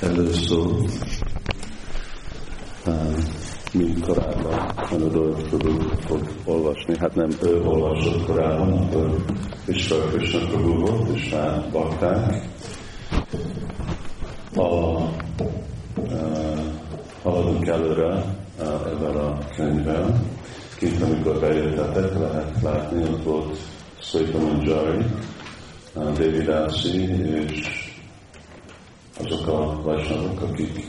előszó, mi korábban Anadol Prabhu fog olvasni, hát nem ő olvasott korábban, akkor Vishwa Krishna Prabhu volt, és már bakták. A, a, haladunk előre ebben a könyvben. Kint, amikor bejöttetek, lehet látni, ott volt Sveta Manjari, David Assi, és azok a vajsnavok, akik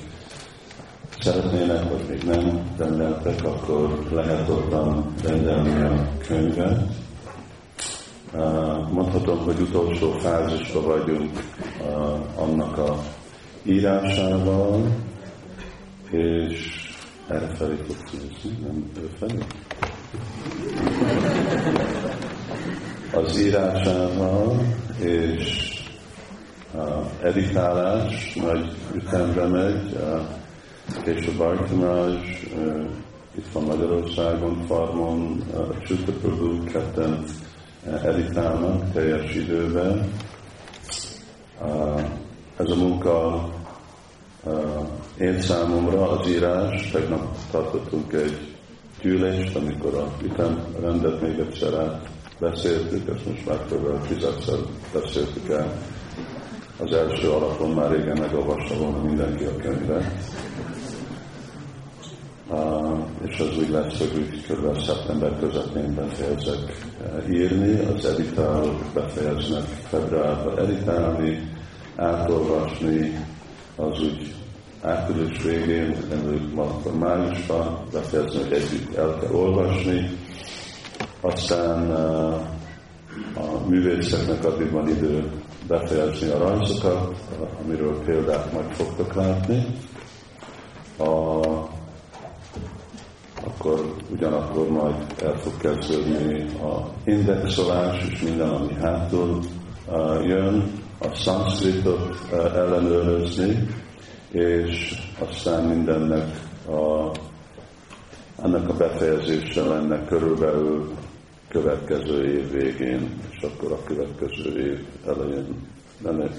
szeretnének, vagy még nem rendeltek, akkor lehet ottan rendelni a könyvet. Mondhatom, hogy utolsó fázisban vagyunk annak a írásával, és erre felé fogsz nézni, nem ő felé? Az írásával, és editálás nagy ütembe megy. Később Bartamraj, uh, itt van Magyarországon, farmon, uh, Csutaprabhu, ketten editálnak teljes időben. Ez a munka én számomra az írás, tegnap tartottunk egy gyűlést, amikor a ütemrendet még egyszer beszéltük, ezt most már kb. tizedszer beszéltük el az első alapon már régen megolvasta volna mindenki a könyvet. Uh, és az úgy lesz, hogy úgy kb. szeptember közepén befejezek uh, írni, az editálók befejeznek februárban editálni, átolvasni, az úgy április végén, előtt akkor májusban befejezni, hogy együtt el kell olvasni, aztán uh, a művészeknek addig van idő befejezni a rajzokat, amiről példát meg fogtok látni. A, akkor ugyanakkor majd el fog kezdődni a indexolás és minden, ami hátul jön, a szanszkritot ellenőrözni, és aztán mindennek a, annak a befejezése lenne körülbelül következő év végén, és akkor a következő év elején lenne,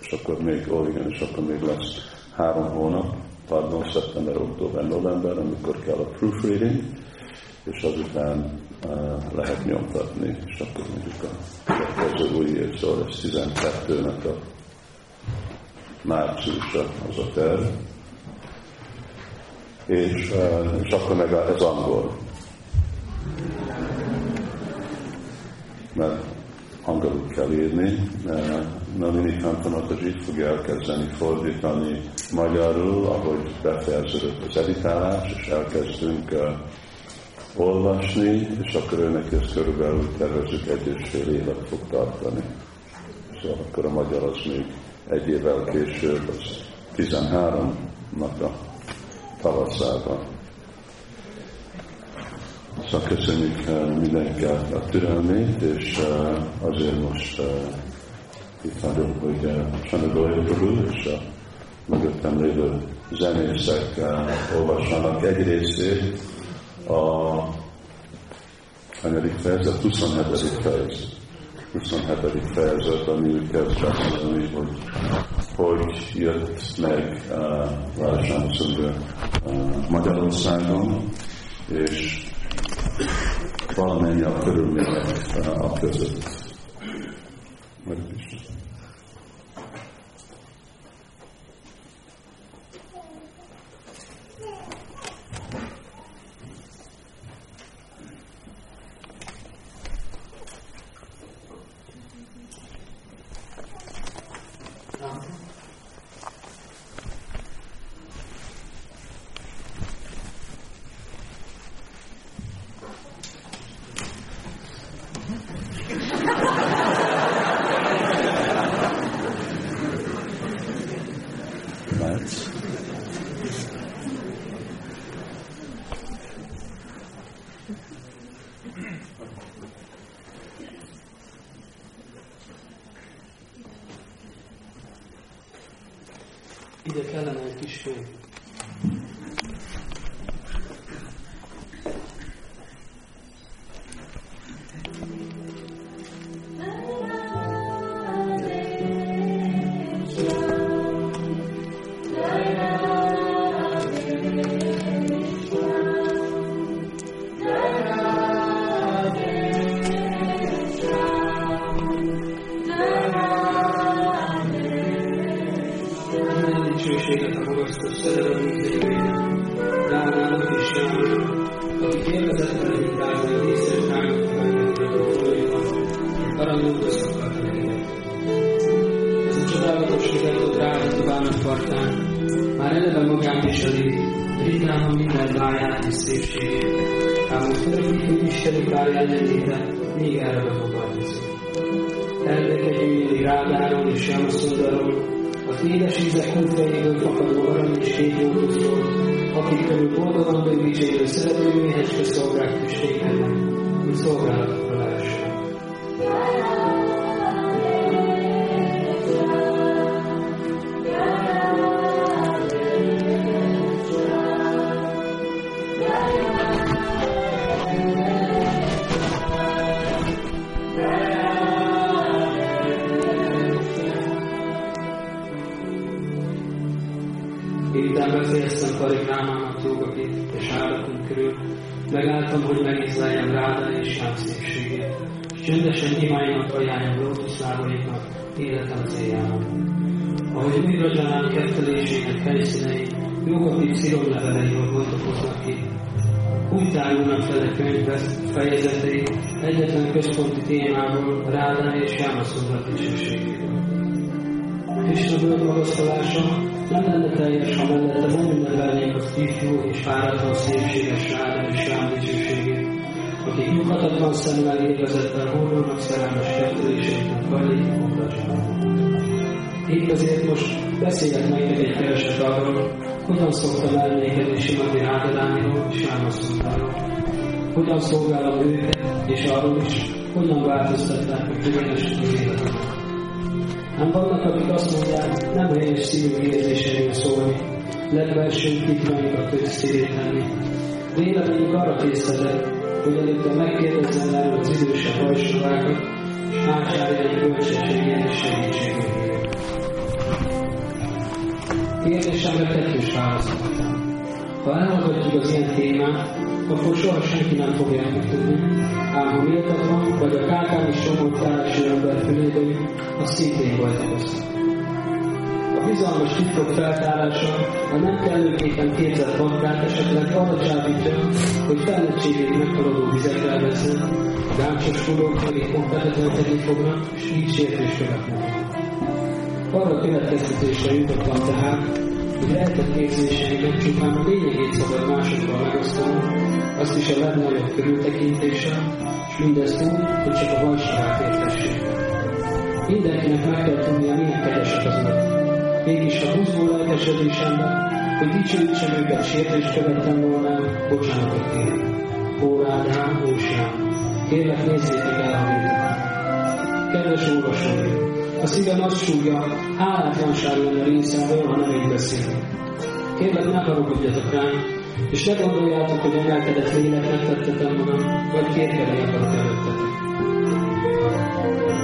és akkor még, ó igen, és akkor még lesz három hónap, pardon, szeptember, október, november, amikor kell a proofreading, és azután uh, lehet nyomtatni, és akkor mondjuk a következő új év, szóval ez 12-nek a márciusa az a terv, és, uh, és akkor meg ez angol. Mert angolul kell írni. Nalini Kantanat így fogja elkezdeni fordítani magyarul, ahogy befejeződött az editálás, és elkezdünk uh, olvasni, és akkor őnek ezt körülbelül tervezünk egy és fél évet fog tartani. Szóval akkor a magyar az még egy évvel később, az 13 nak a tavaszában. Szóval köszönjük eh, mindenkinek a türelmét, és eh, azért most eh, itt vagyok, hogy Sanagolja Prabhu és a mögöttem lévő zenészek olvassanak egy részét a hanyadik fejezet, 27. fejezet. 27. fejezet, ami kezd beszélni, hogy hogy jött meg uh, uh, Magyarországon, és valamennyi a körülmények a között. Meg is. Cool. Eleve viseli, ritkán a minden láját és szépségét, ám a fölöttük Isteni párján jelenléte még erre befogadni. Elvekegyünknéli rádáról és Jánoszondaról, az édes ízek húfejéből fakadó arany és lótuszról, akik körül boldogan bővítsérő szeretőműhecske szolgák tüstékennek, hogy szolgálatokra jogakit sziromleveleiről bontakoznak ki, úgy tárulnak fel a könyv fejezetei egyetlen központi témából Ráda és Jánoszondra dicsőségéről. Krishna bőr magasztalása nem lenne teljes, ha mellette nem ünnepelnék az ifjú és fáradtan szépséges Ráda és Ján dicsőségét, akik nyughatatlan szemmel élvezettel hordanak szerelmes kettelésének felé Épp ezért most beszélek nektek egy kereset arról, hogyan szoktam elmékedni Simati Rádadániról és Jánoszondáról. Hogyan szolgálom őket, és arról is, hogyan változtatták meg különösen az életemet. Nem vannak, akik azt mondják, nem helyes szívű érzéséről szólni, legversőn titkainkat közszíríteni. Véleményük arra készített, hogy előtte megkérdezzen erről az idősebb hajsovákat, és átjárja egy bölcsességén és segítségét. Kérdésemre kettős választ adtam. Ha elhallgatjuk az ilyen témát, akkor soha senki nem fogja megtudni, ám ha méltatlan, vagy a kákán is somott társadalmi ember fülébe az szintén bajt okoz. A bizalmas titkok feltárása a nem kellőképpen képzett bankát esetleg arra csábítja, hogy fellettségét meghaladó vizekre elveszem, a gáncsos furok pedig kompetentlenkedni fognak, és így sértés követnek. Arra következtetésre jutottam tehát, hogy lehetett képzéseinek csupán a lényegét szabad másokkal megosztani, azt is a legnagyobb körültekintéssel, és mindezt úgy, hogy csak a valsavát értessék. Mindenkinek meg kell tudnia, milyen kegyesek az Urak. Mégis a buszból lelkesedésemben, hogy dicsőítsem őket sértést követtem volna, bocsánatot kérek. Ó Rádám, ó Sám, kérlek nézzétek el a. Kedves olvasóim, a szívem azt súgja, hálátlanság lenne részemről, ha nem így beszélünk. Kérlek, ne haragudjatok rám, és ne gondoljátok, hogy emelkedett léleknek tettetem magam, vagy kérkedni akarok előttetek.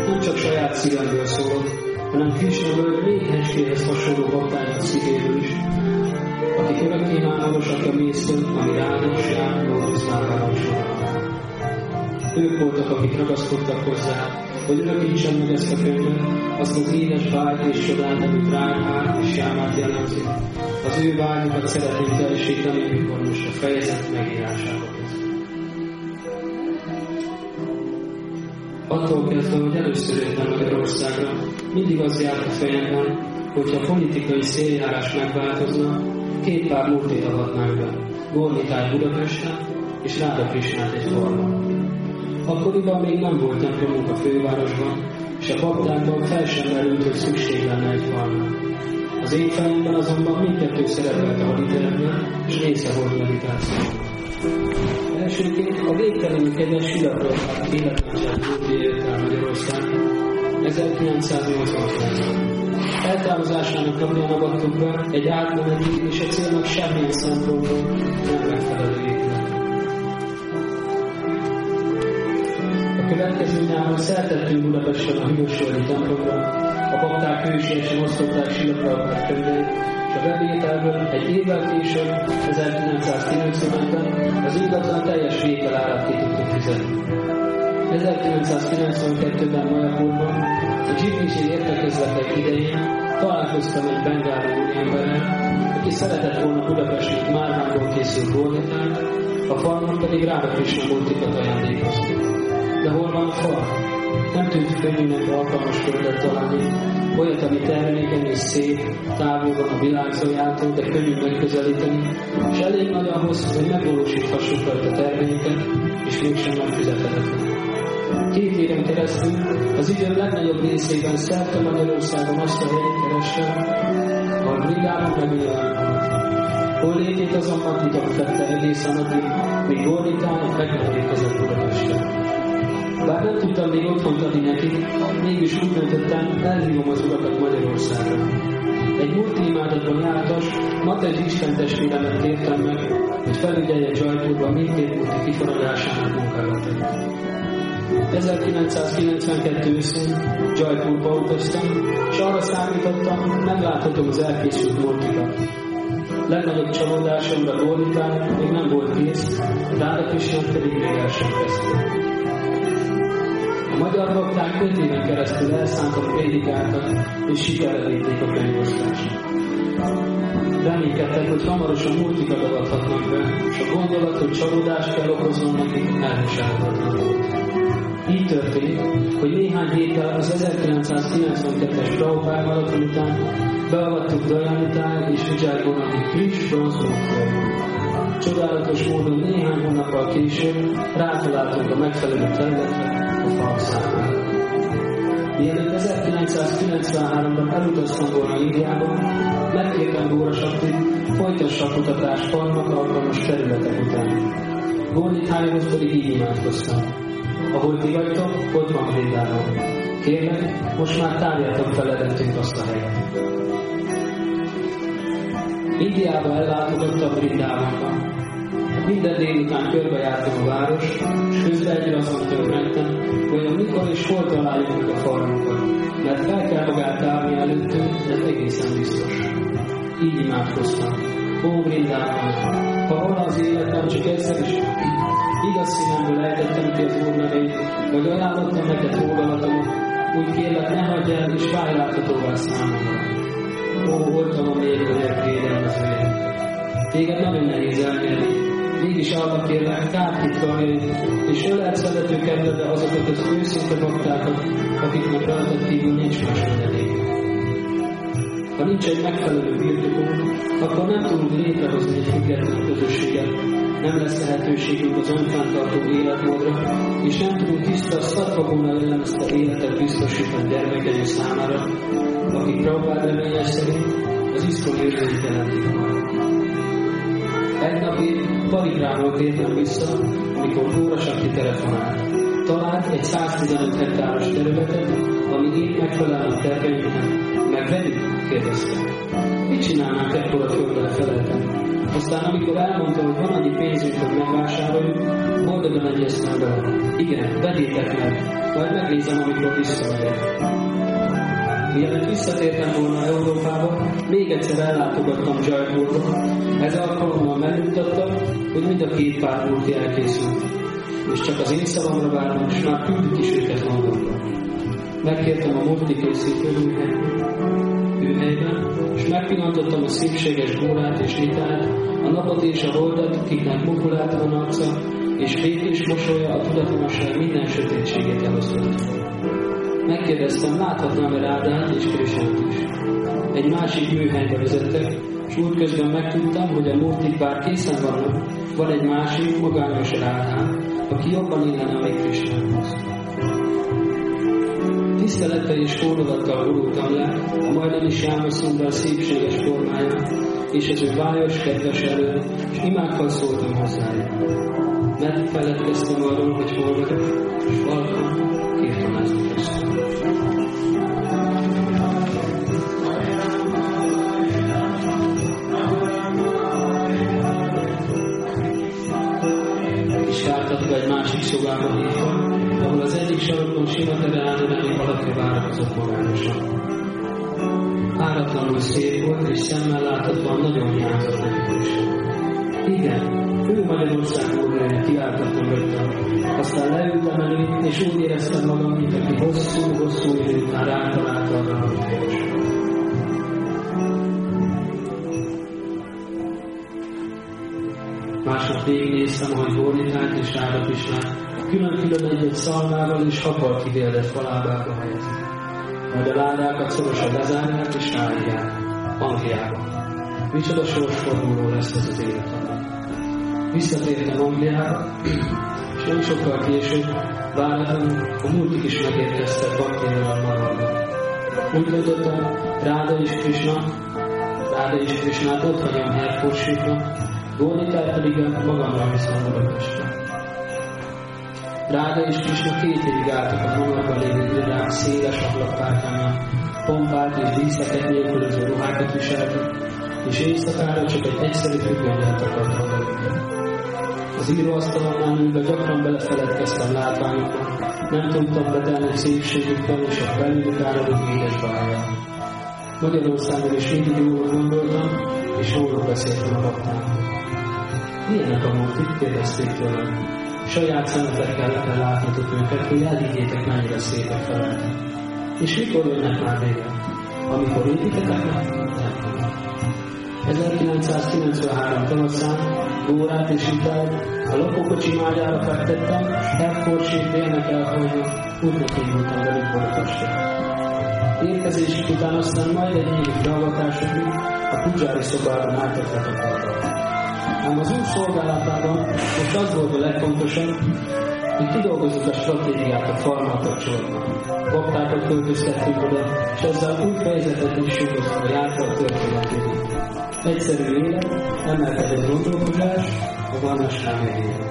Nem csak saját szívemből szólok, hanem Krishna ből méhenskéhez hasonló baktának szívéből is, akik örökké mámosak a mésztől, ami rádos jár, lótuszlágáról sorolnak. Ők voltak, akik ragaszkodtak hozzá, hogy örökítsen meg ezt a könyvet, azt az édes vágy és csodát, amit Ráhát és Jámát jellemzi. Az ő vágyokat szeretnénk teljesíteni, mikor most a fejezet megírásába. Attól kezdve, hogy először jöttem Magyarországra, mindig az járt a fejemben, hogyha politikai széljárás megváltozna, két pár múltét avatnánk be. Gormitát Budapesten és Ráda Krisnát egy falban. Akkoriban még nem volt templomunk a fővárosban, és a baktákban fel sem merült, hogy szükség lenne egy falra. Az én fejemben azonban mindkettő szerepelt a haditelepben, és része volt meditációban. Elsőként a végtelenül kegyes életmását Búrdi jött el Magyarországon 1989-ben. Eltávozásának napján avattuk be egy átmeneti és a célnak semmilyen szempontból nem megfelelő épület. Következő nyáron szertettünk Budapesten a Hűvösöldi templomra, a bakták hősiesen osztották Silapra könyveit, és a bevételből egy évvel később, 1995-ben az ingatlan teljes vételárát ki tudtuk fizetni. 1992-ben Majapurban a GPC értekezletek idején találkoztam egy bengál emberrel, aki szeretett volna Budapesti márvából készült bornitát, a falnak pedig Ráda Krishna multikat ajándékozni. De hol van a fal? Nem tűnt könnyűnek alkalmas földet találni, olyat, ami termékeny és szép, távol van a világzójától, de könnyű megközelíteni, és elég nagy ahhoz, hogy megvalósíthassuk rajta terveinket, és mégsem megfizethetetlen. Két éven keresztül az idő legnagyobb részében szerte Magyarországon azt a helyet kerestem, ahol Brigában megnyilvánult. Hol létét azonban titok tette egészen addig, míg Gornitán meg nem érkezett Budapestre. Bár nem tudtam még otthon adni neki, mégis úgy döntöttem, elhívom az urakat Magyarországra. Egy múlt imádatban jártas, Matej Isten testvéremet kértem meg, hogy felügyelje Zsajpurban mindkét múlti kifaradásának munkálatait. 1992 őszén Jaipurba utaztam, és arra számítottam, megláthatom az elkészült mortikat. Legnagyobb csalódásomra Gorditán még nem volt kész, Ráda Krisnán pedig még el sem kezdte. Magyar bakták öt éven keresztül elszántak prédikáltak, és sikerre vitték a könyvosztást. Reménykedtek, hogy hamarosan multikat adathatnak be, és a gondolat, hogy csalódást kell okoznom nekik, elviselhetetlen volt. Így történt, hogy néhány héttel az 1992-es Prabhupár maraton után beavattuk Dajanitán és Vijay Bonaki friss bronzmúltról. Csodálatos módon néhány hónappal később rátaláltunk a megfelelő területre a fal számára. Mielőtt 1993-ban elutaztam volna Indiába, megkértem Góra Sakti, folytassa a kutatást farmak alkalmas területek után. Gornitájhoz pedig így imádkoztam ahol ti vagytok, ott van Vrindában. Kérlek, most már tárjátok feledettünk azt a helyet. Indiába ellátogattam Vrindában. Minden délután körbejártam a város, és közben egyre azon többentem, hogy mikor és hol találjuk a farmunkat, mert fel kell magát tárni előttünk, ez egészen biztos. Így imádkoztam. Ó, Vrindában, ha volna az életem csak egyszer is igaz szívemből ejtettem ki az Úr nevét, vagy ajánlottam neked hódalatomot, úgy kérlek, ne hagyj el, és válj láthatóvá számomra. Ó, voltam a a védelmezője. Téged nagyon nehéz elnyerni, mégis arra kérlek, kártitkalj, és ölelt szerető kedvedbe azokat az őszinte baktákat, akiknek rajtad kívül nincs más menedék. Ha nincs egy megfelelő birtokunk, akkor nem tudunk létrehozni egy független közösséget, nem lesz lehetőségünk az önfenntartó életmódra, és nem tudunk tiszta szatvagónal jellemezte életet biztosítani gyermekeink számára, akik Prabhupád reményes szerint az iszkon jövőjét jelentik Egy napig Parigrámról tértem vissza, amikor Góra Sakti telefonált. Talált egy 115 hektáros területet, ami így megfelel a terveinknek. Megvegyük? kérdezte. Mit csinálnánk ekkor a földre feleltem? Aztán amikor elmondta, hogy van annyi pénzünk, hogy megvásároljuk, boldogan egyeztem vele. Igen, vegyétek meg, majd megnézem, amikor visszamegyek. Mielőtt visszatértem volna Európába, még egyszer ellátogattam Jaipurba. Ez alkalommal megmutatta, hogy mind a két pár múlti elkészült. És csak az én szavamra várnak, és már küldik is őket magamra. Megkértem a multi készítő helyben, és megpillantottam a szépséges bórát és vitát, a napot és a holdat, akiknek mukulát van arca, és békés mosolya a tudatonosság minden sötétségét elosztott. Megkérdeztem, láthatnám-e Rádát és Krisnát is. Egy másik műhelybe vezettek, és útközben megtudtam, hogy a múltik bár készen vannak, van egy másik, magányos Rádán, aki jobban illene a még Krisnához tisztelettel és fordulattal gurultam le a majdani Sámaszondal szépséges formáját, és az ő vályos, kedves elő, és imákkal szóltam hozzájuk. Megfeledkeztem arról, hogy hol vagyok, és valóban hívva, ahol az egyik sarokon sivatagán állni valaki várakozott magányosan. Áratlanul szép volt, és szemmel láthatóan nagyon hiányzott neki is. Igen, ő Magyarország úrjára kiáltott mögöttem. Aztán leültem elé, és úgy éreztem magam, mint aki hosszú-hosszú idő után rátalálta arra, amit Másnap végignéztem, ahogy Bornitát és Ráda Pisnát külön-külön egy-egy szalmával és habal kivéldett falábába helyezik. Majd a ládákat szorosan lezárják és ráírják. Angliába. Micsoda sorsforduló lesz ez az életem. Visszatértem Angliába, és nem sokkal később váratlan a múltig is megérkeztek baktériummal maradva. Úgy döntöttem, Ráda és Krishna, Ráda és Krishnát ott hagyom Herfordsétnak, Gónitát pedig magamra viszem Budapestre. Ráda és Krishna két évig álltak a magarban lévő irodák széles ablakpárkánál, pompát és díszeket nélkülöző ruhákat viseltek, és éjszakára csak egy egyszerű függönyet akartam belőle. Az íróasztalomnál ülve gyakran belefeledkeztem látványokban, nem tudtam betelni szépségükkel és a belülük áradó édes bájjal. Magyarországon is mindig jól gondoltam, és jól beszéltem a baktámmal. Milyenek a múltik? kérdezték tőlem. Saját szemetekkel le látnotok őket, hogy elhiggyétek, mennyire szépek felelnek. És mikor jönnek már vége? Amikor építetek meg? 1993 tavaszán Górát és Itál a lakókocsi mágyára fektettem, Herfordsék délnek elhagyva, útnak indultam velük Budapestre. Érkezésük után aztán majd egy évi hallgatásokig a Pudzsári átadhatok arra. Ám az úr szolgálatában most az volt a legfontosabb, hogy kidolgozott a stratégiát a farmal kapcsolatban. Baktákat költöztettünk oda, és ezzel új fejezetet is a jártak történetében. Egyszerű élet, emelkedett gondolkodás, a vannas rámegyében.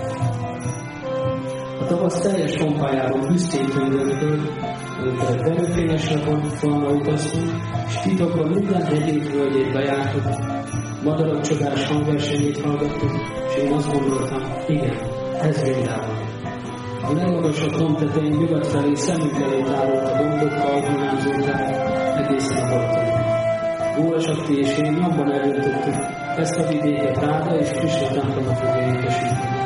A tavasz teljes pompájában büszkén könyvelődött, amikor egy verőfényes napon falma utaztunk, és titokban minden hegyét völgyét bejártuk, madarak csodás hangversenyét hallgattuk, és én azt gondoltam, igen, ez Vrindában. A legmagasabb domb tetején nyugat felé szemünk elé tárult a dombok kalkulánzóták egészen a parton. Gólasakti és én nyomban eldöntöttük, ezt a vidéket Ráda és Krishna templomot fogja ékesíteni.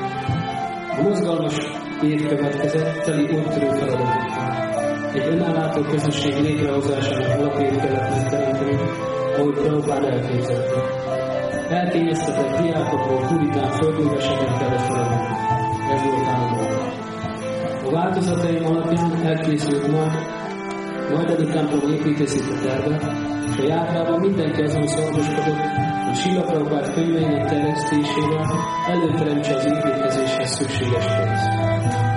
A mozgalmas év következett, teli úttörő feladatokkal. Egy önállátó közösség létrehozásának alapjait kellett megteremteni, ahogy Prabhupád elképzelte. Elkényeztetett diákokból puritán földműveseket feladni. Ez volt ám a A változataim alapján elkészült majd, majd a templom építészeti terve, és a járvában mindenki azon szorgoskodott, hogy Sila Prabhupád könyveinek terjesztésével előteremtse az építkezéshez szükséges pénzt.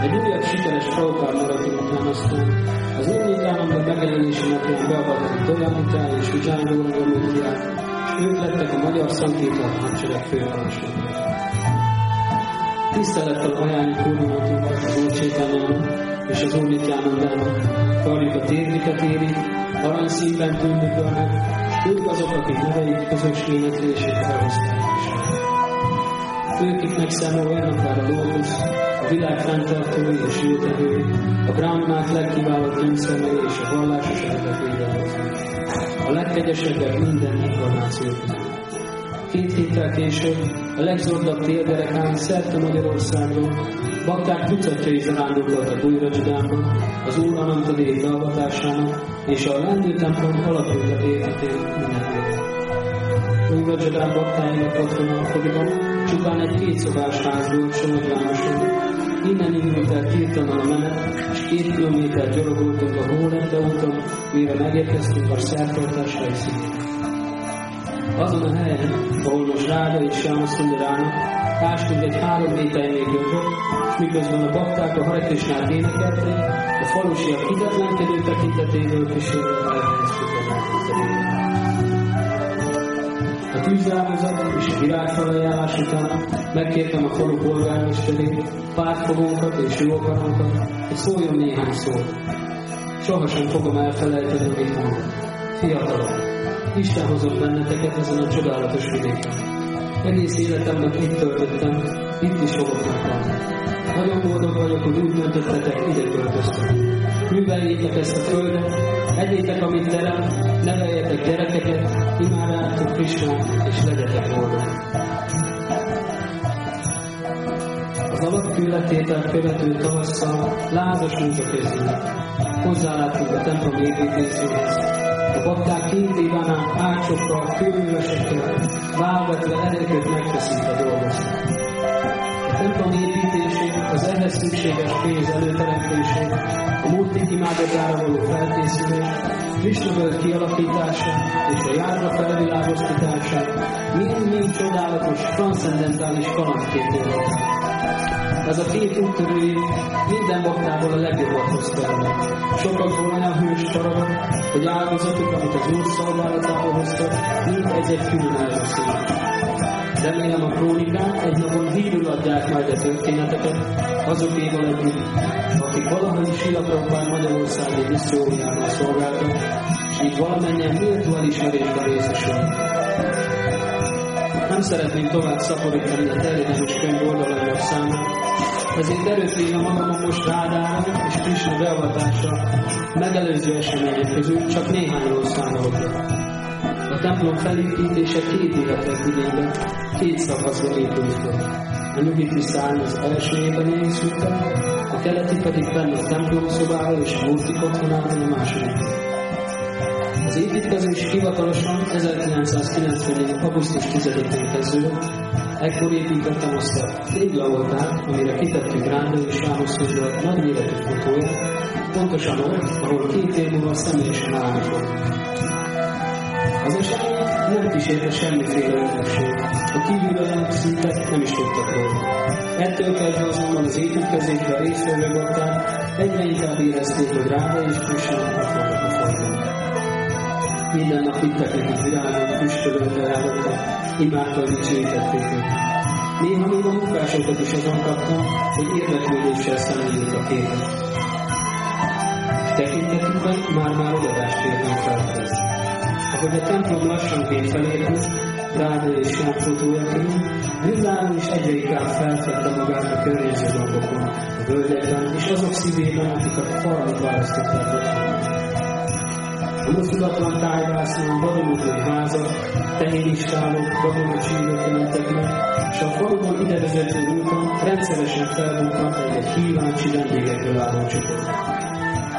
Egy újabb sikeres Prabhupád maraton után aztán az új Nitánamban megjelenési napján beavatott Dogamutá és Ujjánóra Gamutiát, és ők lettek a magyar szankétlan hadsereg főparancsnokai. Tisztelettel ajánljuk Úrunkat az Úr Csétánának és az Úr Nityanandának, karjuk a térdiket érik, aranyszínben tűnődölnek, és ők azok, akik neveik közös életrését elhozták. Őkiknek számol olyan akár a lótusz, a világ fenntartói és jótevői, a brahmanák legkiválóbb nőszemei és a vallásos eredet védelmezők. A legkegyesebbek minden információt. Két héttel később a legzordabb térderekán szerte Magyarországról bakták tucatjai zarándokoltak újra Csudánban, az Úr Anantadék dalgatásának és a lendő templom alapjövő életét ünnepéltek. Újra Csudán baktáinak otthona a Kodiban csupán egy kétszobás ház volt Somogy Városon, Innen indult el kirtanan a menet, és két kilométer gyalogoltunk a Hólepte úton, mire megérkeztünk a szertartás helyszínén. Azon a helyen, ahol most Ráda és Sámaszundarának ástunk egy három méternél gömböt, és miközben a bakták a Hare énekelték, a falusiak hitetlenkedő tekintetéből kísérve a tűzálmozat és a virágfelajánlás után megkértem a falu polgármesterét, pártfogónkat és jó akarankat, hogy szóljon néhány szót. Sohasem fogom elfelejteni, amit mondott. Fiatalok, Isten hozott benneteket ezen a csodálatos vidéken. Egész életemben itt töltöttem, itt is fogok meghalni. Nagyon boldog vagyok, hogy úgy döntöttetek, ide költöztem. Műveljétek ezt a földet, egyétek, amit terem, neveljetek gyerekeket, imádjátok Krisnát, és legyetek boldogok. Az alapkületétel követő tavasszal lázas munka kezdődött. Hozzálátunk a templom építéséhez. A bakták két éven át ácsokkal, kőművesekkel, válvetve erőket megteszik a dolgozni. templom építését, az ehhez szükséges pénz előteremtését, a múltig imádatára való felkészülés, Krisnavöld kialakítása és a járva felvilágosítása mind-mind csodálatos, transzendentális kalandkét Ez a két úttörői minden baktából a legjobbat hozta el. Sokakból olyan hős farag, hogy áldozatuk, amit az Úr szolgálatából hoztak, mind egy-egy külön elbeszél. Remélem a krónikák egy napon hírül adják majd a történeteket azokéval együtt, akik is fiatalokban Magyarországi missziójában szolgáltak, és így valamennyien méltó elismerésben részesülnek. Nem szeretném tovább szaporítani a terjedelmes könyv oldalainak számát, ezért erőtvéve magamon most rádára és Krishna beavatása megelőző események közül csak néhányról számolok. A templom felépítése két évet vett igénybe, két szakaszban épült fel. A nyugiti szárny az első évben épült a keleti pedig fenn a templom szobával és a multik otthonában a második. Az építkezés hivatalosan 1994. augusztus 10-én kezdődött, ekkor építettem azt a téglaoltárt, amire kitettük Rándó és Szundor nagy méretű fotóját, pontosan ott, ahol két év múlva személyesen állapot. Az esemény nem kísérte semmiféle ünnepség. A kívülre szinte nem is tudtak róla. Ettől kezdve azonban az építkezésbe résztvevő bakták egyre inkább érezték, hogy Ráda és Krishna akarnak a fordulni. Minden nap vittek nekik virágot, füstölőkre ráadtak, imádtal dicsőítették őket. Néha még a munkásokat is azon kaptam, hogy érdeklődéssel szemlélik a képet. Tekintetükben már-már odadást érnek felfedezni. Ahogy a templom lassanként felépül, Ráda és Sánfotójaként, Villáron is egyre inkább feltette magát a környező dombokon, a völgyekben, és azok szívében, akik a falat választották otthon. A mozdulatlan tájvásznál vadonuló házak, tehénistálok, gabonacsírok jelentek meg, és a faluban idevezető úton rendszeresen felbukkant egy kíváncsi vendégekről álló csoport.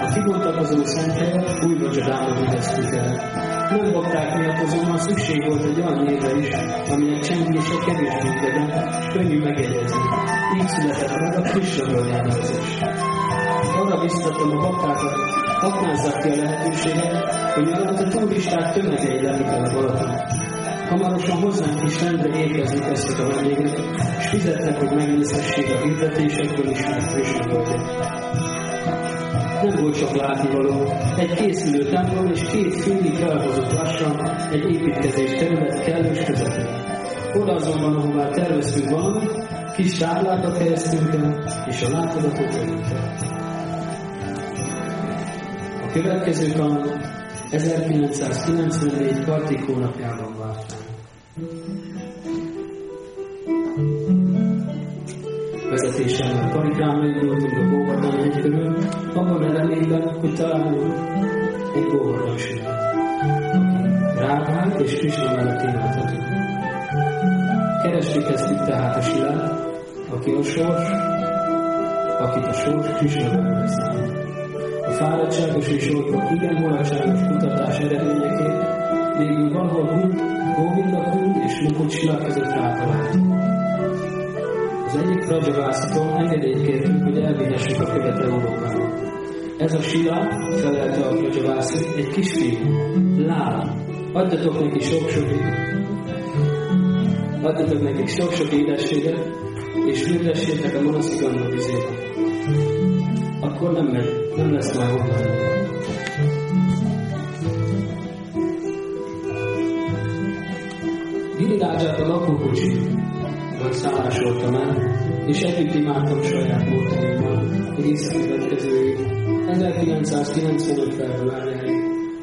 A kibontakozó szenthelyet újra csodába vizeztük el, nem bakták miatt azonban szükség volt egy olyan névre is, aminek csengése kevésbé idegen, és könnyű megjegyezni. Így született meg a Krisnaből elnevezés. Arra biztatom a baktákat, aknázzák ki a lehetőséget, hogy miatt a turisták tömegei lelik el a Balaton. Hamarosan hozzánk is rendre érkezni kezdtek a vendégek, és fizettek, hogy megnézhessék a hirdetésekből ismert Krisnaböldet nem volt csak látnivaló. Egy készülő templom és két félig felhozott lassan egy építkezés terület kellős közepén. Oda azonban, ahová terveztünk valamit, kis táblákat helyeztünk el, és a látogatót el. A következő kanon 1994. Kartik hónapjában várt vezetéssel karikán indultunk a Góvardon hegy körül, egy Góvardon simát, Rágán és Krishna mellett imádhatunk. Keresni kezdtük tehát a silát, aki a sors, akit a sors mellett A fáradtságos és olykor igen mulatságos kutatás eredményeként végül valahol Govinda Kund és Mukucsila között rátaláltunk. Az egyik rajavásztól engedélyt kértünk, hogy elvihessük a követ Európába. Ez a Sila, felelte a rajavászi, egy kisfiú, Lál. Adjatok neki sok-sok adjatok neki sok-sok édességet, és fürdessétek a monasziganda vizébe. Akkor nem megy, nem lesz már honnan. Girirádzsát a lakókocsi vagy szállásoltam el, és együtt imádtam saját módszerémmal egészen következő 1995 februárjáig,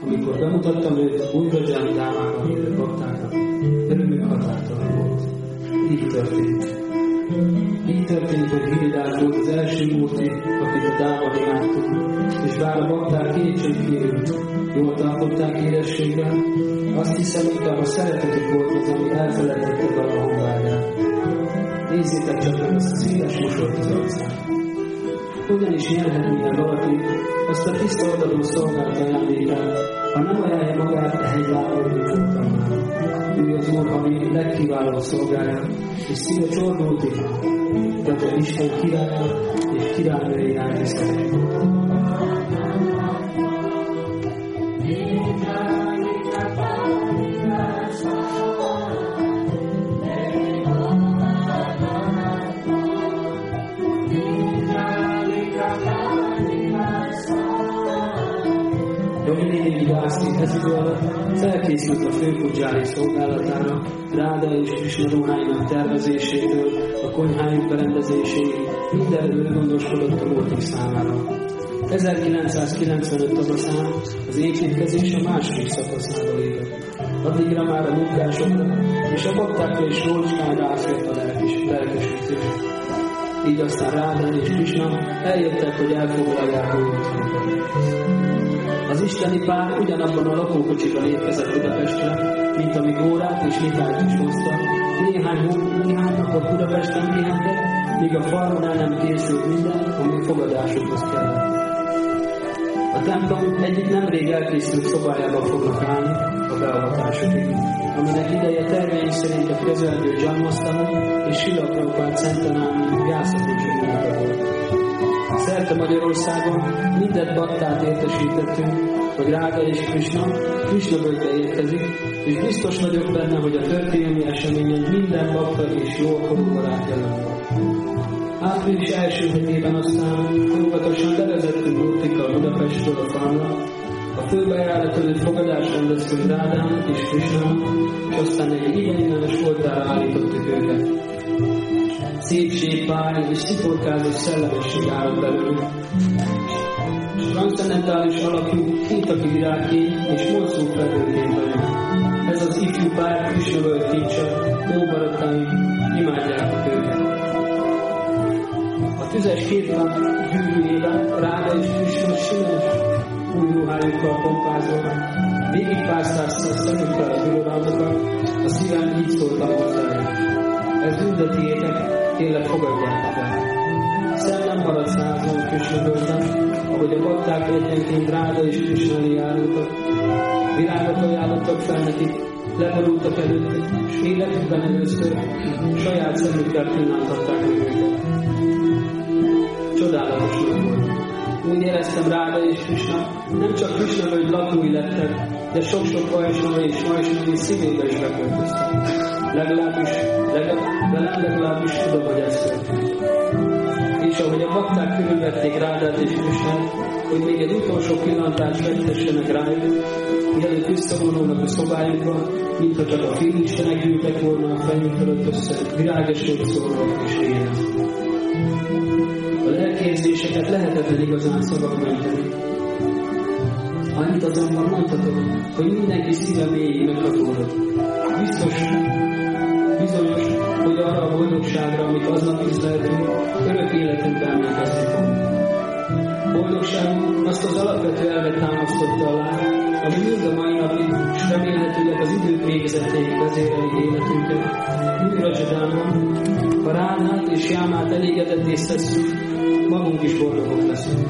amikor bemutattam őt újra Ján Dámában élő baktáknak, örömük határtalan volt. Így történt. Így történt, hogy Giridás volt az első múlti, akit a Dában imádtunk, és bár a bakták kétségkívül jól tartották érességben, azt hiszem inkább a szeretetük volt az, ami elfelejtette a honvágyát. Nézzétek csak meg azt az éles mosort az arcán. Hogyan is élhetne valaki azt a tiszta oldalú szolgált ajándékát, ha nem ajánlja magát hegylábon nyugodtan Ő az Úr, ami legkiválóbb szolgálja, és szíve csorbultik, hogy Isten királya és királynői járni felkészült a főkudzsári szolgálatára, Ráda és Krishna ruháinak tervezésétől, a konyhájuk berendezéséig, mindenről gondoskodott a voltak számára. 1995 tavaszán az építkezés a második szakaszába lépett. Addigra már a munkásokra és a baktákra és rócskára átjött a lelkesítés. Így aztán Ráda és Krishna eljöttek, hogy elfoglalják a az isteni pár ugyanabban a lakókocsiban érkezett Budapestre, mint ami Górát és Mitályt is hozta. Néhány, néhány napot Budapesten pihentek, míg a falon el nem készült minden, ami fogadásokhoz kellett. A templom egyik nemrég elkészült szobájába fognak állni a beavatásokig, aminek ideje terveink szerint a közelgő John és Sila Prabhupád jászlatos volt. Szerte Magyarországon mindent baktát értesítettünk, hogy Rága és Krishna, Krishna völgybe érkezik, és biztos vagyok benne, hogy a történelmi eseményen minden bakta és korú barát jelen Április első hetében aztán óvatosan levezettünk Murtikkal Budapestről a falra, a főbejárat előtt fogadást rendeztünk Rádán és Krishna, és aztán egy ideiglenes voltára állítottuk őket szépség, pály és sziporkázó szellemesség áll belőlük. Transzendentális alakú kétaki virágként és mozduló felhőként vagyok. Ez az ifjú pár Krisna kincse, jó barátaim, imádják őket. A tüzes két nap gyűrűjében Ráda és Krisna simes új ruhájukkal pompázol, végigpásztázta szemükkel az birodalmukat, a szívem így szóltam hozzájuk. Ez üldetiétek, tényleg fogadjátok el. Szem nem marad százon kösögöltem, ahogy a bakták egyenként ráda és kösölni járultak. Virágot ajánlottak fel nekik, leborultak előtt, és életükben először saját szemükkel pillantották meg őket. Csodálatos volt. Úgy éreztem Ráda és Krishna, nem csak Krishna völgy lakói lettek, de sok-sok Vajsnava és Vajsnavi szívébe is beköltöztek legalábbis, legalább, velem legalábbis tudom, hogy ez. És ahogy a bakták körülvették Rádát és Krisnát, hogy még egy utolsó pillantást vettessenek rájuk, mielőtt visszavonulnak a szobájukba, mintha csak a félistenek gyűltek volna a fejük fölött össze, virágosok szólva és élet. A lelkérzéseket lehetetlen igazán szavak menteni. Annyit azonban mondhatok, hogy mindenki szíve mélyig meghatódott. Biztos bizonyos, hogy arra a boldogságra, amit aznap lehetünk, örök életünkben emlékezni fogunk. Boldogságunk azt az alapvető elvet támasztotta alá, ami mind a mai napig, és remélhetőleg az idők végezetéig vezéreli életünket. Úgy Rajadánban, ha Ránát és Jámát elégedetté tesszük, magunk is boldogok leszünk.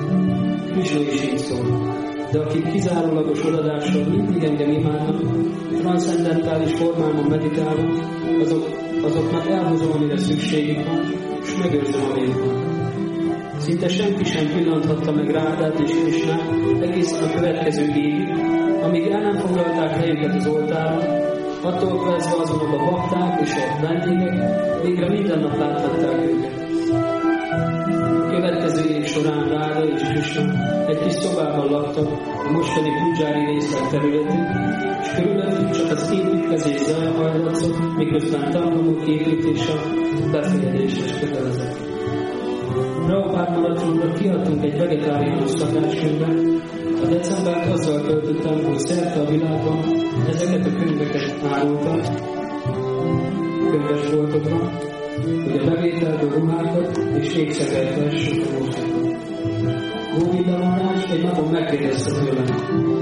Krishna is így szól. De akik kizárólagos odadással mindig engem imádnak, transzendentális formában meditálnak, azok, azoknak elhozom, amire szükségük van, és megőrzöm, amire van. Szinte senki sem pillanthatta meg Rádát és Krisnát egészen a következő évig, amíg el nem foglalták helyüket az oltáron, attól kezdve azonok a bakták és a vendégek végre minden nap láthatták őket. A következő év során Ráda és Krishna egy kis szobában laktak a mostani Pujári részlet területén, és körülöttük csak az építkezés zaja hajlatszott, miközben tanulók építése befejezésre kötelezett. Prabhupád maratonkra kiadtunk egy vegetáriánus szakáskönyvet, a decembert azzal töltöttem, hogy szerte a világban ezeket a könyveket árultak, könyvesboltokban, hogy a bevételből ruhákat és ékszegelt vessük a múltakon. Góvinda Maharaj egy napon megkérdezte tőlem,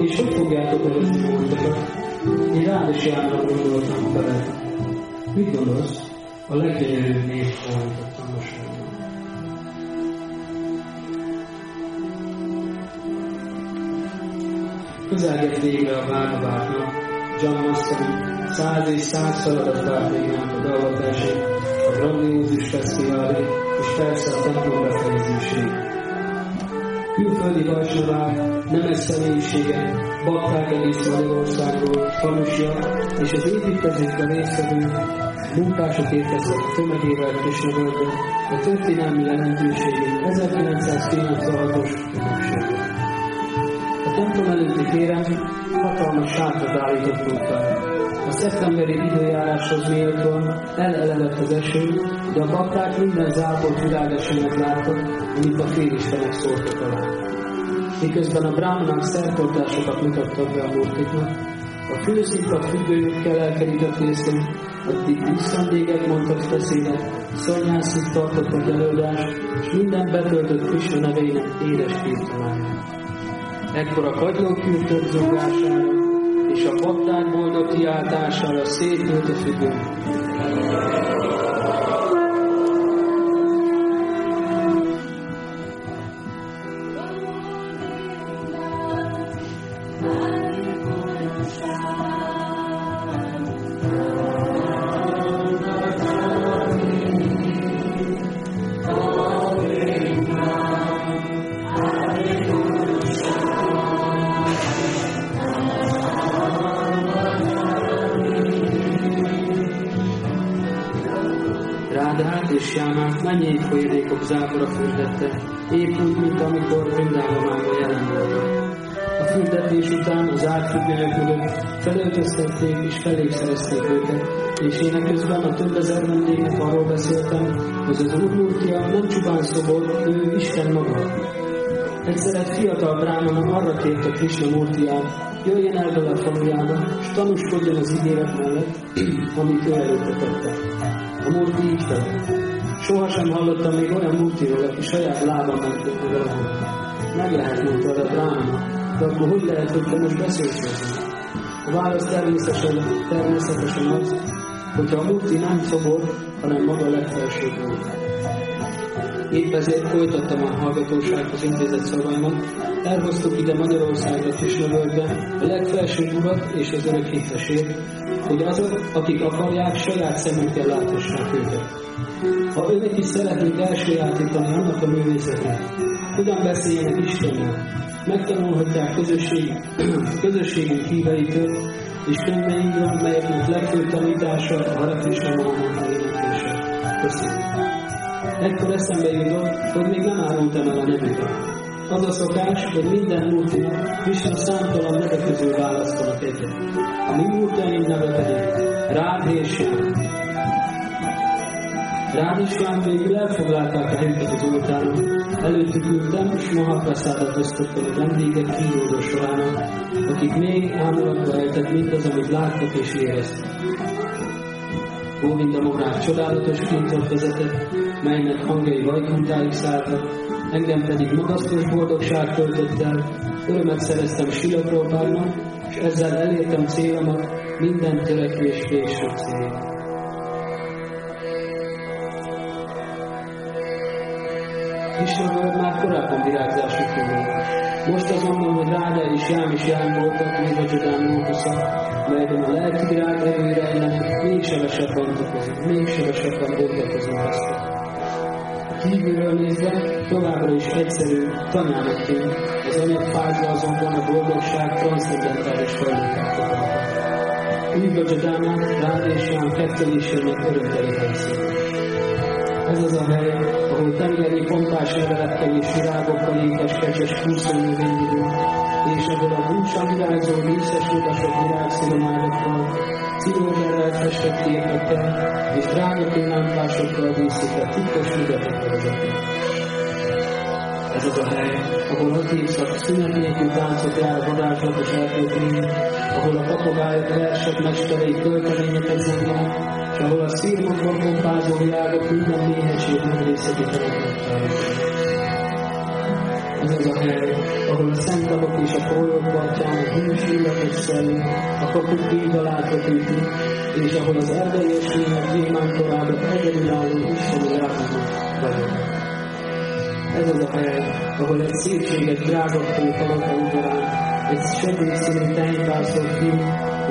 és hogy fogjátok előzni múltakat? Én rád is járra gondoltam bele. Mit gondolsz? A leggyönyörűbb név fordítottam most Közelgett végre a várna várna, John Master száz és száz feladat várt még ránk a beavatásig, a a grandiózus fesztiválé, és persze a templom befejezésé. Külföldi vajsnavák, nemes személyiségek, bakták egész Magyarországról, falusja és az építkezésben résztvevő munkások érkeztek tömegével Krisnavölgybe, a történelmi jelentőségét 1996-os A templom előtti téren hatalmas sátrat állítottunk fel. A szeptemberi időjáráshoz méltóan elelevet az eső, de a bakták minden zápolt világesemet láttak, amit a félistenek szórtak alá. Miközben a brámanák szertartásokat mutattak be a murtiknak, a főszint a függőjükkel elkerített részén, addig visszandéget mondtak beszédet, szanyászit tartottak előadást, és minden betöltött Krishna nevének édes kirtanáját. Ekkor a kagylók kürtök zongására és a bakták boldog kiáltására szétült a függő. Felöltöztették és felékszerezték őket, és én közben a több ezer vendégnek arról beszéltem, hogy az Úrmúrtja nem csupán szobor, ő Isten maga. Egyszer egy fiatal brámana arra kérte Krishna Murtiát, jöjjön el vele a falujába, és tanúskodjon az ígéret mellett, amit ő előtte tette. A Murti így felett. Sohasem hallottam még olyan Murtiról, aki saját lába ment meg valahol. Meg lehet mondta a brámana, de akkor hogy lehet, hogy te most beszélsz? A válasz természetesen, természetesen az, hogyha a Murti nem szobor, hanem maga legfelsőbb úr. Épp ezért folytattam a hallgatósághoz intézett szavaimat, elhoztuk ide Magyarországra Kisnövölgybe a legfelsőbb urat és az örök hittesét, hogy azok, akik akarják, saját szemükkel láthassák őket. Ha önök is szeretnék elsajátítani annak a művészetét, hogyan beszéljenek Istennel, megtanulhatják közösség, közösségünk híveitől és könyveinkről, melyeknek legfőbb tanítása a Hare Krishna Mahamanta éneklése. Köszönöm. Ekkor eszembe jutott, hogy még nem árultam el a nevüket. Az a szokás, hogy minden múltinak Krishna számtalan neve közül választanak egyet. A mi múltaink neve pedig Rádhé és Rádislán végül elfoglalták a helyüket az oltáron. Előttük ültem, és Mahapraszádat osztottam a vendégek kíródó sorának, akik még ámulatba ejtett mindaz, amit láttak és éreztek. Góvinda Mohrák csodálatos kintot vezetett, melynek hangjai vajkuntáig szálltak, engem pedig magasztos boldogság töltött el, örömet szereztem Silaprópárnak, és ezzel elértem célomat, minden törekvés végső cél. Kisnagolod már korábban virágzású volt. Most azonban, hogy Ráda és Jám is jám voltak, még a Csodán Mókusza, melyben a lelki virág erőre ennek még sebesebben bontakozik, még sebesebben bontakozik ezt. Kívülről nézve továbbra is egyszerű tanyának tűnt, az anyag fázva azonban a boldogság transzcendentális kapott. Úgy a Csodánát, Ráda és Jám kettőlésének örömteli helyszín. Ez az a hely, ahol tengeri pompás levelekkel és virágokkal ékes kecses húszónövényíró, és ahol a búcsa virágzó díszes utasok virágszilományokkal, szilózserrel festett képekkel és drága pillantásokkal díszített titkos nyugati Ez az a hely, ahol hat évszak szünet nélkül táncot jár varázslatos eltöltmény, ahol a papagájok versek mesterei költeményeket zengenek, ahol a szírmokban pompázó világok minden méhesség nagy részegi Ez az a hely, ahol a szent tavak és a folyók partján a hűs illatos szellő, a kapuk bígalátva üti, és ahol az erdelyes lények gyémántorában egyedülálló isteni ráhozók vagyok. Ez az a hely, ahol egy szépséges drágaktól palota udvarán, egy sötét színű tenypászor fiú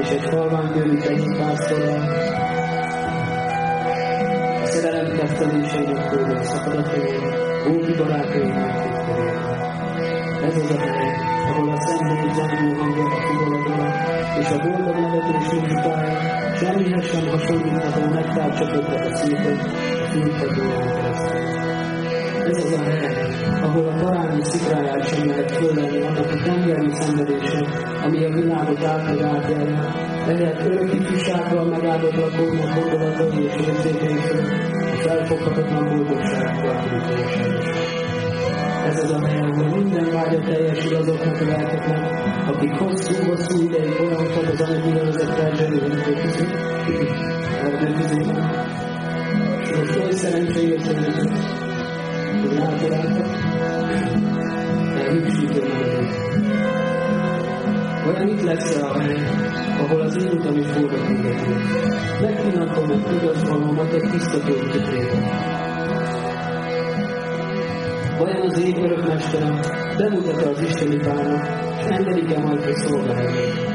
és egy halvány bőrű tenypászorral ketteléseinek földön szakadatai, barátainak kitterében. Ez az a hely, ahol a szentély zengő hangja a fuvoladóra, és a boldog nevetés muzsikája semmihez sem hasonlítható megtárcsapodnak a szépek a fülpadóján keresztül. Ez az a hely, ahol a parányi szikráját sem lehet fölelni annak a tengeri szenvedése, ami a világot átmegy átjárja, ehelyett örök ifjúsággal megáldott lakóknak gondolatai és érzékeitől a felfoghatatlan boldogsággal Ez az a hely, ahol minden vágya teljesül azoknak a lelkeknek, akik hosszú-hosszú ideig olyantak az anyagi nevezett elzselőhöntő között, erdőközében, és most oly szerencsé értelmezik, hogy rátaláltak, olyan itt lesz a hely, ahol az én utam is boldog mindenki. Megpillantom meg igazvalómat egy tisztató tükrében. Vajon az ég örökmesterem bemutat az isteni párnak, és engedik-e majd, hogy szolgálni?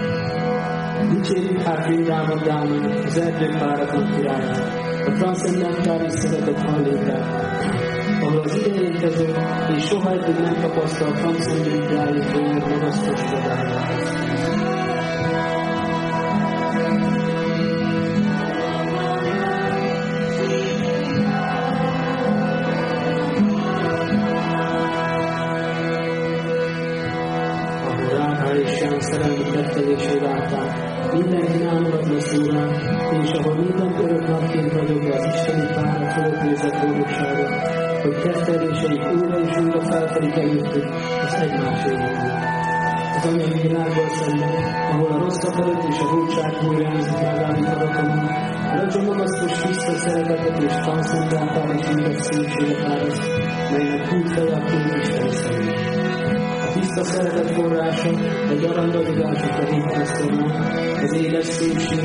Dicsérjük hát Vindában Dámon, az erdők páratlan királyát, a transzendentális szeretet hajlékát, ahol az ideérkező és soha eddig nem tapasztalt transzendentális dolgok magasztos csodáját. Felfelik előttük az egymás életét. Az anyagi világból szemben, ahol a rossz előtt és a hultság újra nézik megállít adatomon, Ragyog magasztos tiszta szeretetet és transzcendentális ügyek szépséget áraszt, melynek feje a két Isten személy tiszta szeretet forrása, egy aranygazdású kerékpásztornak, az éles szépség,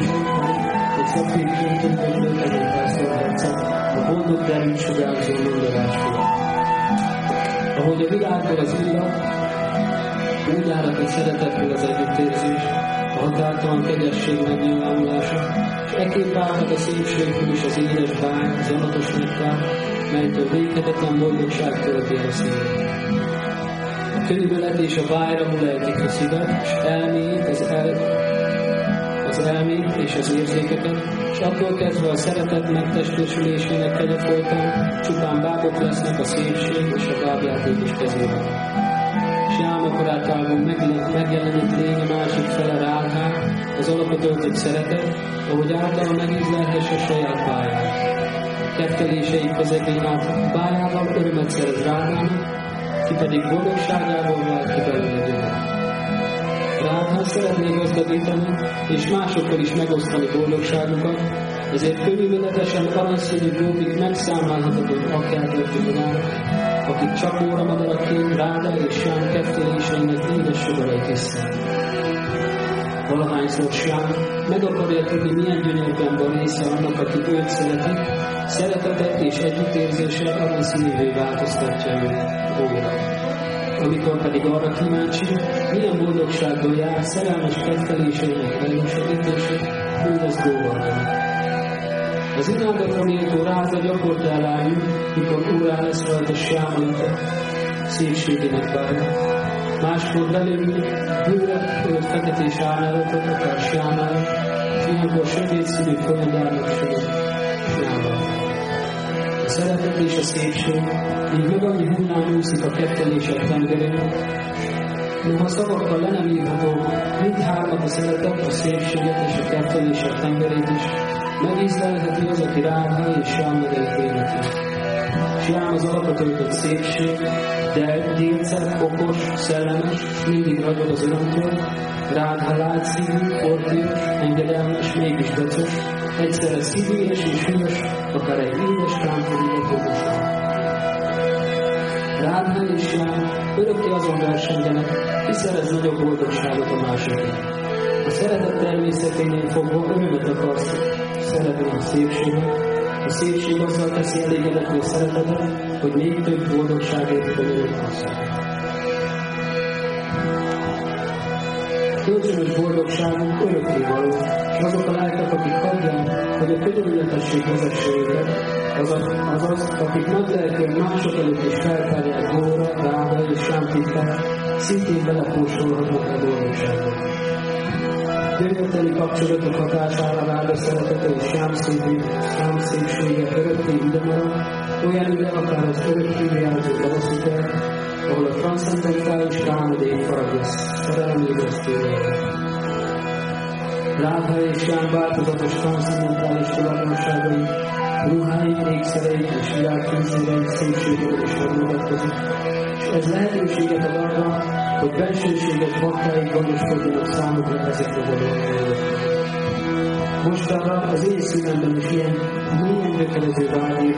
egy szafírként ünnöklő kerékpásztorherceg, a boldog derűt sugárzó mondanásról. Ahogy a világból az illat, úgy árad a szeretetről az együttérzés, a határtalan kegyesség megnyilvánulása, és ekképp állhat a szépségből is az édes bány, az adatos nektár, melytől véghetetlen boldogság tölti el a szívet könyvelet és a vájra mulejtik a szívet, és elmélyít az, el, az elmét és az érzékeket, és attól kezdve a szeretet megtestesülésének kegye folytán csupán bábok lesznek a szépség és a bábjáték kezében. És álmakorát álmon megjelenik lénye másik fele ráhá, az alapot öltött szeretet, ahogy által megízlelhesse saját pályát. Kettelései közepén át bájával örömet szerez rádának, ki pedig boldogságából vált ki belőle. Rád, szeretné gazdagítani, és másokkal is megosztani boldogságukat, ezért körülményletesen aranyszínű gómik megszámálhatatlan akját adjukanára, akik csak óra madaraként Ráda és Sám ketteléseinek édes sugarait isznak. Valahányszor Sám meg akarja tudni, milyen gyönyörben van része annak, aki őt szereti, szeretete és együttérzése aranyszínűvé változtatja őt óra. Amikor pedig arra kíváncsi, milyen boldogsággal jár szerelmes ketteléseinek ő az góvarban. Az imádatra méltó ráza gyakorta elállni, mikor órá lesz rajta sámlita, szépségének várja. Máskor belőle bőre ölt feketés árnyalatot, akár sámára, és ilyenkor sötét színű folyamárnak sem szeretet és a szépség, így annyi hullám úszik a kettelések tengerén. Noha szavakkal le nem írható, mindhármat a szeretet, a szépséget és a kettelések tengerét is, megízlelheti az, aki ráhá és sámedeit életi. Sám az alapot öltött szépség, de délce, okos, szellemes, mindig ragyog az örömtől, rád látszívű, fortius, engedelmes, mégis becos, egyszerre szívügyes és hűs, akár egy édes kámporított jogosan. Rád és Ján örökké azon versengenek, ki szerez nagyobb boldogságot a másiknak. A szeretet természeténél fogva örömet akarsz szeretni a szépséget, a szépség azzal teszi elégedetni a szeretetet, hogy még több boldogságért könyörök Kölcsönös boldogságunk örökké könyörületesség vezesse őket, azaz, azaz akik nagylelkűen mások előtt is feltárják Góra, Ráda és Sámtikkel, szintén belepósolhatnak a boldogságba. Gyönyörteli kapcsolatok hatására Ráda szeretete és sámszépsége örökké ide marad, olyan ide akár az örökké vigyázó valószínűleg, ahol a transzendentális álmodék farag lesz, szerelemlébresztővel. Ráda és Ján változatos transzendentális tulajdonságai, ruháik, ékszereik és világképzéreik szépségével is megmutatkozik, és ez lehetőséget ad arra, hogy bensőséges baktáig gondoskodjanak számukra ezekre a dolgokról. Most arra az én szívemben is ilyen milyen gyökerező vágy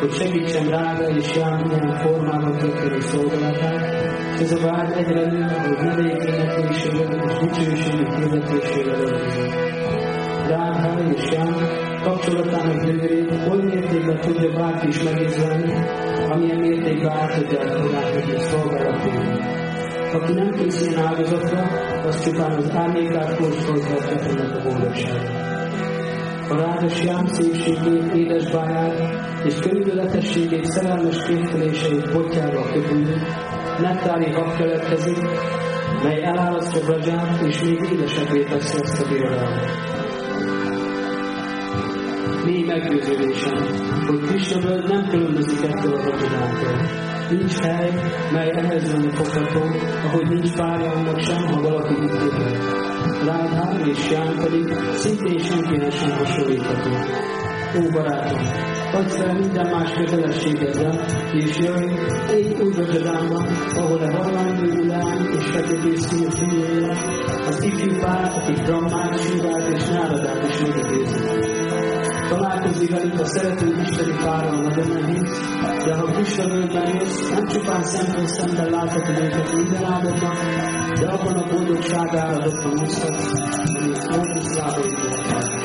hogy segítsen Ráda és Ján ilyen formában történő szolgálatát, és ez a vágy egyre nő, hogy nevék énekésével és dicsőségük hirdetésével öltözik. Ráda és Ján kapcsolatának gyönyörét oly mértékben tudja bárki is megérzeni, amilyen mértékben átadják magát neki szolgálatének. Aki nem kész ilyen áldozatra, az csupán az árnyékát kóstolhatja ennek a boldogságát. A rádos jám szépségét, édes báját és körülöletességét, szerelmes képteléseit botjára köpülni, nektári hab keletkezik, mely elálasztja Braját, és még édesebbé teszi ezt a birodalmat. Mély meggyőződésem, hogy Krishna nem különbözik ettől a Brajától. Nincs hely, mely ehhez lenne fogható, ahogy nincs párja annak sem, ha valaki itt él. Rádhár és Ján pedig szintén senkinek sem hasonlítható. Ó barátom, adj fel minden más kötelességedre, és jöjj egy új Brajadámba, ahol a harmadik lány és fekete színű fiúja, az ifjú pár, akik Brahmát, Sivát és Náradát is megidézik. Találkozni velük a szerető isteni párral nagyon nehéz, de ha Krishna völgyben jössz, nem csupán szemben szemben láthatod őket minden áldatban, de abban a boldogságára dobban mozhatsz, amit Mókusz lábaidőt